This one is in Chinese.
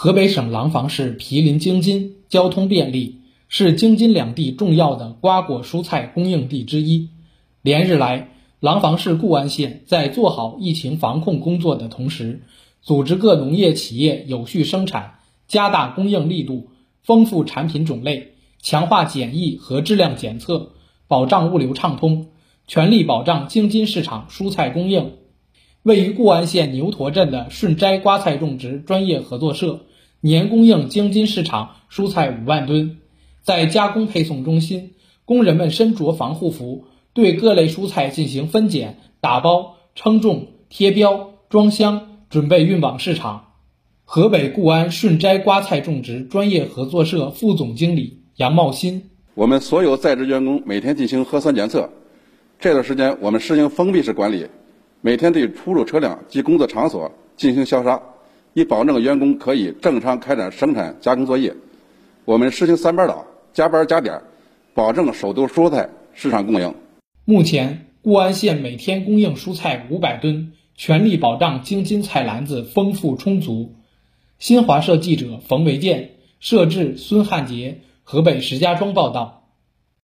河北省廊坊市毗邻京津，交通便利，是京津两地重要的瓜果蔬菜供应地之一。连日来，廊坊市固安县在做好疫情防控工作的同时，组织各农业企业有序生产，加大供应力度，丰富产品种类，强化检疫和质量检测，保障物流畅通，全力保障京津市场蔬菜供应。位于固安县牛驼镇的顺斋瓜菜种植专业合作社，年供应京津市场蔬菜五万吨。在加工配送中心，工人们身着防护服，对各类蔬菜进行分拣、打包、称重、贴标、装箱，准备运往市场。河北固安顺斋瓜菜种植专业合作社副总经理杨茂新：我们所有在职员工每天进行核酸检测，这段时间我们实行封闭式管理。每天对出入车辆及工作场所进行消杀，以保证员工可以正常开展生产加工作业。我们实行三班倒，加班加点，保证首都蔬菜市场供应。目前，固安县每天供应蔬菜五百吨，全力保障京津菜篮子丰富充足。新华社记者冯维建，摄制孙汉杰，河北石家庄报道。